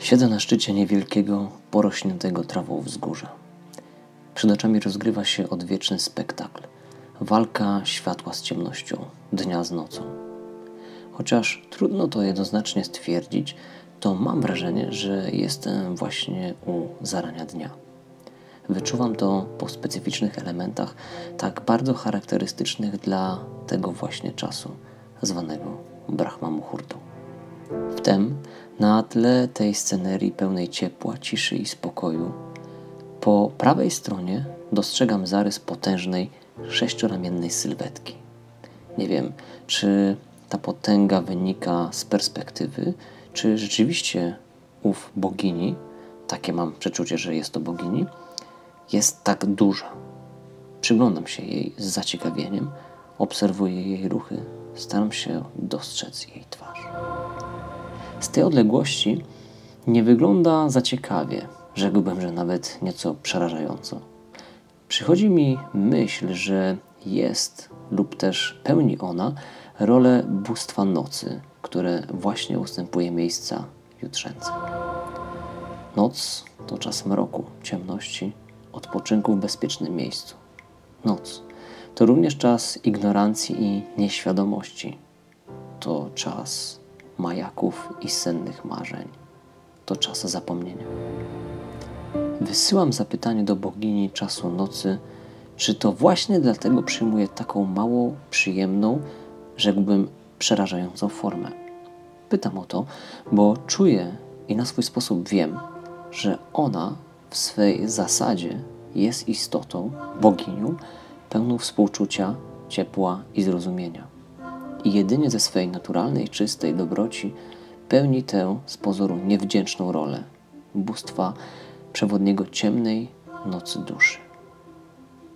Siedzę na szczycie niewielkiego, porośniętego trawą wzgórza. Przed oczami rozgrywa się odwieczny spektakl. Walka światła z ciemnością, dnia z nocą. Chociaż trudno to jednoznacznie stwierdzić, to mam wrażenie, że jestem właśnie u zarania dnia. Wyczuwam to po specyficznych elementach, tak bardzo charakterystycznych dla tego właśnie czasu, zwanego Brahma Muhurtu. Wtem, na tle tej scenerii pełnej ciepła, ciszy i spokoju, po prawej stronie dostrzegam zarys potężnej, sześcioramiennej sylwetki. Nie wiem, czy ta potęga wynika z perspektywy, czy rzeczywiście ów bogini, takie mam przeczucie, że jest to bogini, jest tak duża. Przyglądam się jej z zaciekawieniem, obserwuję jej ruchy, staram się dostrzec jej twarz. Z tej odległości nie wygląda za ciekawie, rzekłbym, że nawet nieco przerażająco. Przychodzi mi myśl, że jest lub też pełni ona rolę bóstwa nocy, które właśnie ustępuje miejsca jutrzęce. Noc to czas mroku, ciemności, odpoczynku w bezpiecznym miejscu. Noc to również czas ignorancji i nieświadomości. To czas majaków i sennych marzeń. To czas zapomnienia. Wysyłam zapytanie do bogini czasu nocy, czy to właśnie dlatego przyjmuje taką mało przyjemną, rzekłbym przerażającą formę. Pytam o to, bo czuję i na swój sposób wiem, że ona w swej zasadzie jest istotą, boginią, pełną współczucia, ciepła i zrozumienia. I jedynie ze swej naturalnej, czystej dobroci pełni tę z pozoru niewdzięczną rolę bóstwa przewodniego ciemnej nocy duszy.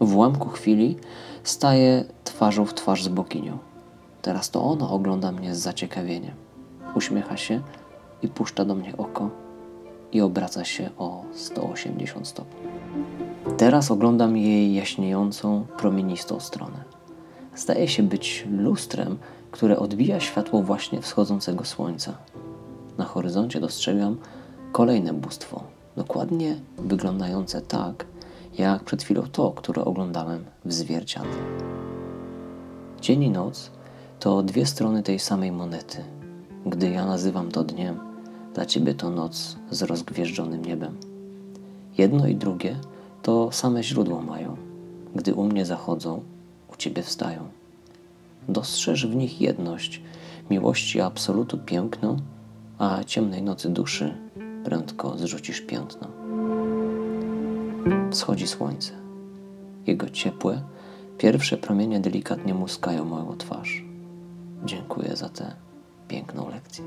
W ułamku chwili staje twarzą w twarz z boginią. Teraz to ona ogląda mnie z zaciekawieniem. Uśmiecha się i puszcza do mnie oko i obraca się o 180 stopni. Teraz oglądam jej jaśniejącą, promienistą stronę. Zdaje się być lustrem, które odbija światło właśnie wschodzącego słońca. Na horyzoncie dostrzegam kolejne bóstwo, dokładnie wyglądające tak, jak przed chwilą to, które oglądałem w zwierciadle. Dzień i noc to dwie strony tej samej monety. Gdy ja nazywam to dniem, dla ciebie to noc z rozgwieżdżonym niebem. Jedno i drugie to same źródło mają. Gdy u mnie zachodzą, u ciebie wstają. Dostrzeż w nich jedność, miłości absolutu piękną, a ciemnej nocy duszy prędko zrzucisz piętno. Wschodzi słońce. Jego ciepłe, pierwsze promienie delikatnie muskają moją twarz. Dziękuję za tę piękną lekcję.